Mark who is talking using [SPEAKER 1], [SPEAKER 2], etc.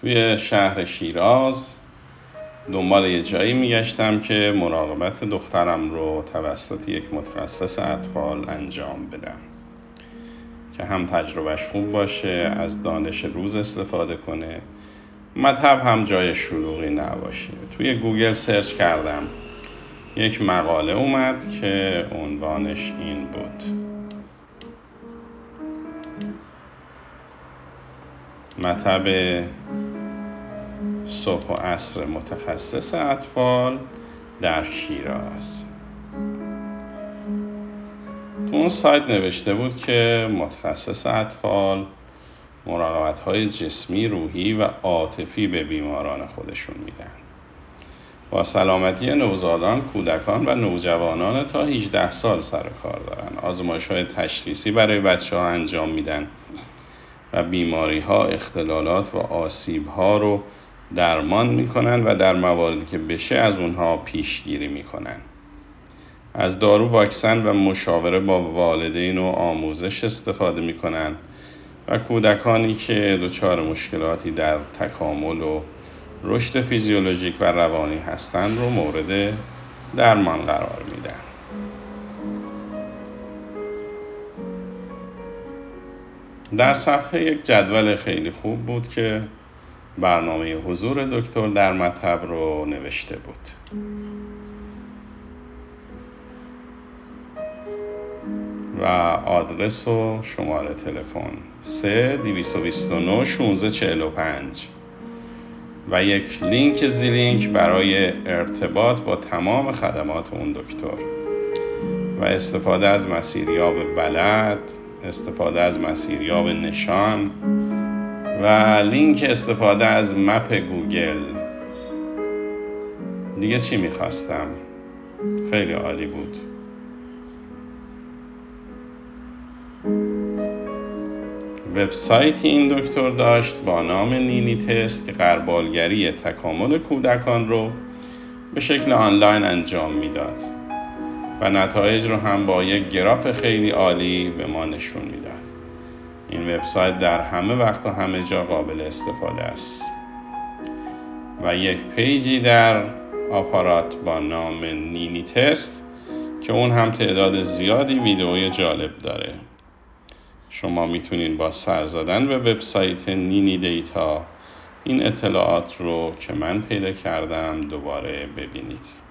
[SPEAKER 1] توی شهر شیراز دنبال یه جایی میگشتم که مراقبت دخترم رو توسط یک متخصص اطفال انجام بدم. که هم تجربهش خوب باشه از دانش روز استفاده کنه. مطب هم جای شلوغی نباشه. توی گوگل سرچ کردم. یک مقاله اومد که عنوانش این بود. مطب صبح و عصر متخصص اطفال در شیراز. تو اون سایت نوشته بود که متخصص اطفال مراقبت های جسمی، روحی و عاطفی به بیماران خودشون میدن. با سلامتی نوزادان، کودکان و نوجوانان تا 18 سال سر کار دارن. آزمایش های تشخیصی برای بچه ها انجام میدن و بیماری ها، اختلالات و آسیب ها رو درمان می‌کنن و در مواردی که بشه از اونها پیشگیری می‌کنن. از دارو واکسن و مشاوره با والدین و آموزش استفاده می‌کنن و کودکانی که دچار مشکلاتی در تکامل و رشد فیزیولوژیک و روانی هستند رو مورد درمان قرار میدن. در صفحه یک جدول خیلی خوب بود که برنامه حضور دکتر در مطب رو نوشته بود. و آدرس و شماره تلفن 3 229 1645 و یک لینک زیلینک برای ارتباط با تمام خدمات اون دکتر. و استفاده از مسیریاب بلد استفاده از مسیریاب نشان و لینک استفاده از مپ گوگل. دیگه چی می‌خواستم؟ خیلی عالی بود. وبسایت این دکتر داشت با نام نینی تست که قربالگری تکامل کودکان رو به شکل آنلاین انجام می‌داد و نتایج رو هم با یک گراف خیلی عالی به ما نشون می‌داد. این وبسایت در همه وقت و همه جا قابل استفاده است. و یک پیجی در آپارات با نام نینی تست که اون هم تعداد زیادی ویدئوی جالب داره. شما می‌تونین با سر زدن به وبسایت نینی دیتا این اطلاعات رو که من پیدا کردم دوباره ببینید.